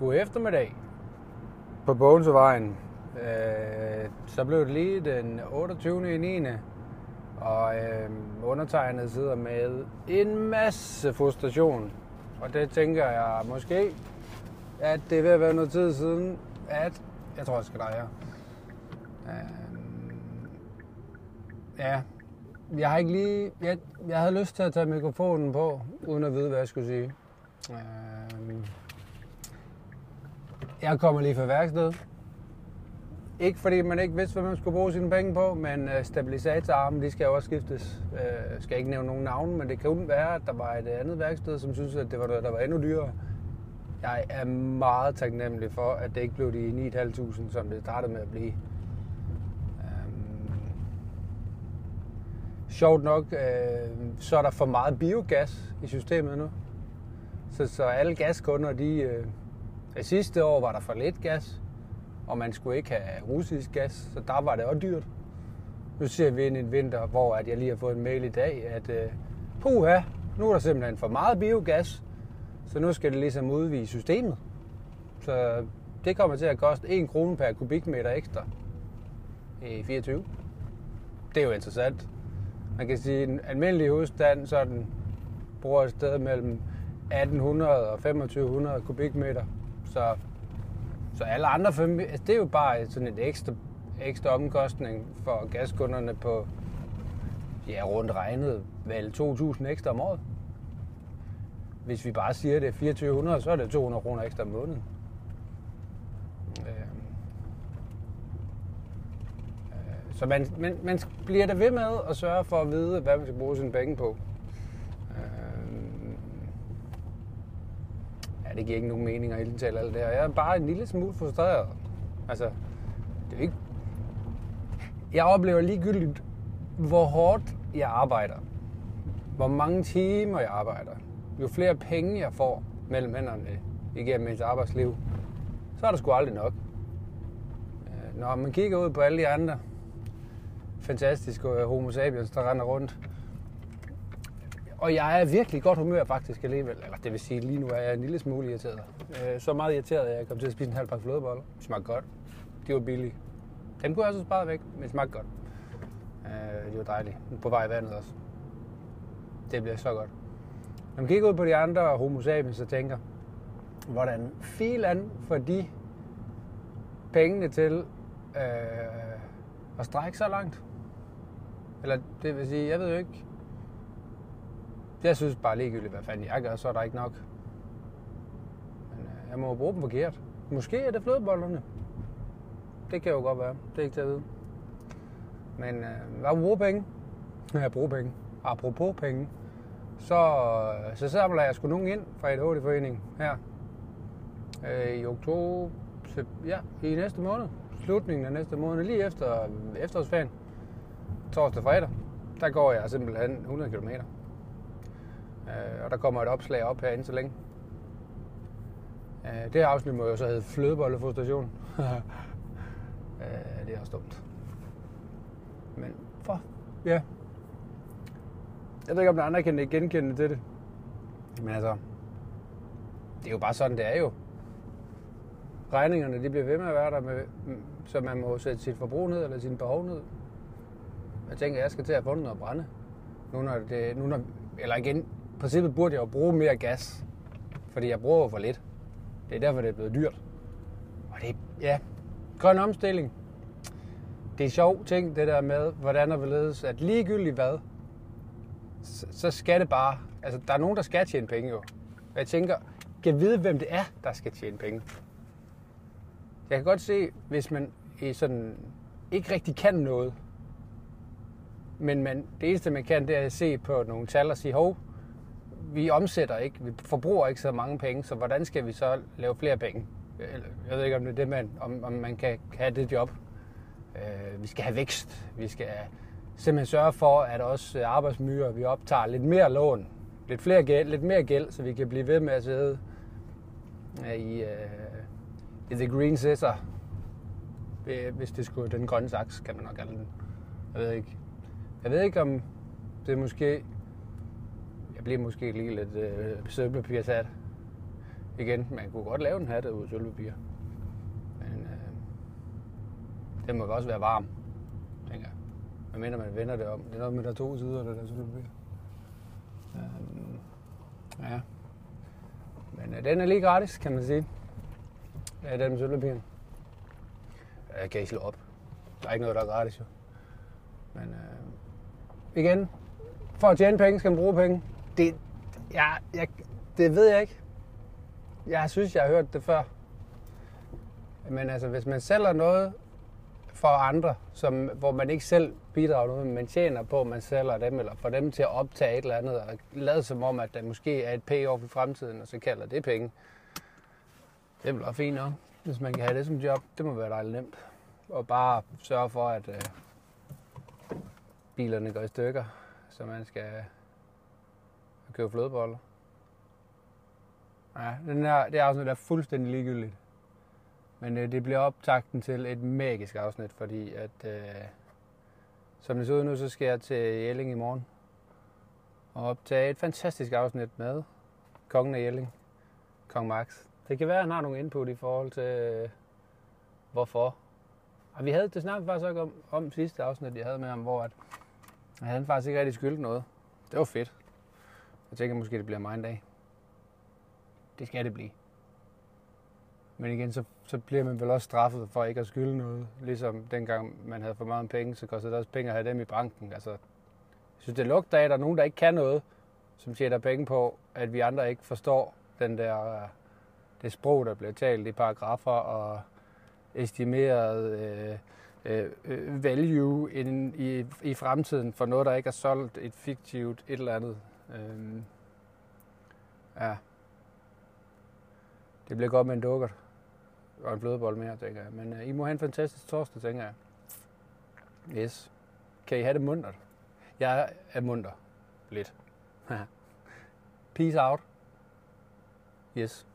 God eftermiddag på Bogensevejen. Øh, så blev det lige den 28. i 9. Og øh, undertegnet sidder med en masse frustration. Og det tænker jeg måske, at det er ved at være noget tid siden, at jeg tror, jeg skal dreje her. Øh, ja, jeg har ikke lige... Jeg, jeg havde lyst til at tage mikrofonen på, uden at vide, hvad jeg skulle sige. Øh, jeg kommer lige fra værkstedet. Ikke fordi man ikke vidste, hvad man skulle bruge sine penge på, men øh, stabilisatorarmen, de skal jo også skiftes. Jeg øh, skal ikke nævne nogen navne, men det kan være, at der var et andet værksted, som synes, at det var noget, der var endnu dyrere. Jeg er meget taknemmelig for, at det ikke blev de 9.500, som det startede med at blive. Øhm, sjovt nok, øh, så er der for meget biogas i systemet nu. Så, så alle gaskunder, de... Øh, sidste år var der for lidt gas, og man skulle ikke have russisk gas, så der var det også dyrt. Nu ser vi ind i en vinter, hvor at jeg lige har fået en mail i dag, at øh, puha, nu er der simpelthen for meget biogas, så nu skal det ligesom udvide systemet. Så det kommer til at koste 1 krone per kubikmeter ekstra i 24. Det er jo interessant. Man kan sige, at en almindelig husstand sådan, bruger et sted mellem 1800 og 2500 kubikmeter. Så, så alle andre familier, altså det er jo bare sådan et ekstra, ekstra omkostning for gaskunderne på, ja, rundt regnet, vel 2.000 ekstra om året. Hvis vi bare siger, at det er 2400, så er det 200 kroner ekstra om måneden. Øhm. Øh, så man, man, man bliver der ved med at sørge for at vide, hvad man skal bruge sine penge på. Ja, det giver ikke nogen mening at indtale alt det her. Jeg er bare en lille smule frustreret. Altså, det er ikke... Jeg oplever ligegyldigt, hvor hårdt jeg arbejder. Hvor mange timer jeg arbejder. Jo flere penge jeg får mellem hænderne igennem mit arbejdsliv, så er der sgu aldrig nok. Øh, når man kigger ud på alle de andre fantastiske øh, homo sapiens, der render rundt, og jeg er virkelig godt humør faktisk alligevel. Eller det vil sige, lige nu er jeg en lille smule irriteret. Øh, så meget irriteret, at jeg kom til at spise en halv pakke flødeboller. Det smagte godt. De var billige. Dem kunne jeg også spare væk, men det smagte godt. Øh, det var dejligt. På vej i vandet også. Det bliver så godt. Når man kigger ud på de andre homo sapiens, så tænker, hvordan filan for de pengene til øh, at strække så langt? Eller det vil sige, jeg ved jo ikke, jeg synes bare ligegyldigt, hvad fanden jeg gør, så er der ikke nok. Men øh, jeg må bruge dem forkert. Måske er det flødebollerne. Det kan jo godt være. Det er ikke til at vide. Men øh, hvad bruger penge? Ja, bruge penge. Apropos penge. Så, øh, så samler jeg sgu nogen ind fra et forening her. Øh, I oktober, ja, i næste måned. Slutningen af næste måned, lige efter øh, efterårsferien. Torsdag og fredag. Der går jeg simpelthen 100 km. Øh, og der kommer et opslag op herinde så længe. Øh, det her afsnit må jo så hedde flødebollefrustration. øh, det er også dumt. Men for, ja. Jeg ved ikke, om der andre kan genkende til det. Men altså, det er jo bare sådan, det er jo. Regningerne, de bliver ved med at være der, med, så man må sætte sit forbrug ned, eller sin behov ned. Jeg tænker, jeg skal til at få noget at brænde. Nu når det, nu når, eller igen, princippet burde jeg jo bruge mere gas, fordi jeg bruger for lidt. Det er derfor, det er blevet dyrt. Og det ja, grøn omstilling. Det er sjov ting, det der med, hvordan vi ledes, at ligegyldigt hvad, så skal det bare, altså der er nogen, der skal tjene penge jo. Og jeg tænker, kan vide, hvem det er, der skal tjene penge. Jeg kan godt se, hvis man i sådan ikke rigtig kan noget, men man, det eneste, man kan, det er at se på nogle tal og sige, hov, vi omsætter ikke, vi forbruger ikke så mange penge, så hvordan skal vi så lave flere penge? Jeg ved ikke, om det er det, man, om, om man kan, kan have det job. Øh, vi skal have vækst. Vi skal simpelthen sørge for, at også arbejdsmyrer, vi optager lidt mere lån, lidt, flere gæld, lidt mere gæld, så vi kan blive ved med at sidde i, uh, i The Green Scissor. Hvis det skulle den grønne saks, kan man nok kalde den. Jeg ved ikke. Jeg ved ikke, om det måske jeg bliver måske lige lidt øh, sat Igen, man kunne godt lave en hat ud af sølvpapir. Men øh, den må også være varm, tænker jeg. Hvad mener man vender det om? Det er noget med, der er to sider, det der sølvpapir. Øh, ja. Men øh, den er lige gratis, kan man sige. Ja, den med sølvpapiren. Jeg kan ikke slå op. Der er ikke noget, der er gratis, jo. Men øh, igen, for at tjene penge, skal man bruge penge. Det, ja, jeg, det ved jeg ikke. Jeg synes, jeg har hørt det før. Men altså, hvis man sælger noget for andre, som, hvor man ikke selv bidrager noget, men man tjener på, at man sælger dem, eller får dem til at optage et eller andet, og lade som om, at der måske er et payoff i fremtiden, og så kalder det penge. Det bliver fint nok, hvis man kan have det som job. Det må være dejligt nemt. Og bare sørge for, at øh, bilerne går i stykker, så man skal købe flødeboller. Ja, den her, det afsnit er fuldstændig ligegyldigt. Men øh, det bliver optakten til et magisk afsnit, fordi at, øh, som det ser ud nu, så skal jeg til Jelling i morgen og optage et fantastisk afsnit med kongen af Jelling, Kong Max. Det kan være, at han har nogle input i forhold til, øh, hvorfor. Og vi havde det snakket faktisk også om, om sidste afsnit, jeg havde med ham, hvor at, at han faktisk ikke rigtig skyldte noget. Det var fedt. Jeg tænker måske, det bliver mig en dag. Det skal det blive. Men igen, så, så bliver man vel også straffet for ikke at skylde noget. Ligesom dengang man havde for meget penge, så kostede det også penge at have dem i banken. Altså, jeg synes, det lugter af, at der er nogen, der ikke kan noget, som tjener penge på, at vi andre ikke forstår den der, øh, det sprog, der bliver talt i paragrafer og estimeret øh, øh, øh value in, i, i fremtiden for noget, der ikke er solgt et fiktivt et eller andet. Øh, ja. Det bliver godt med en dukkert og en flødebold mere, tænker jeg. Men øh, I må have en fantastisk torsdag, tænker jeg. Yes. Kan I have det muntert? Jeg er munter. Lidt. Peace out. Yes.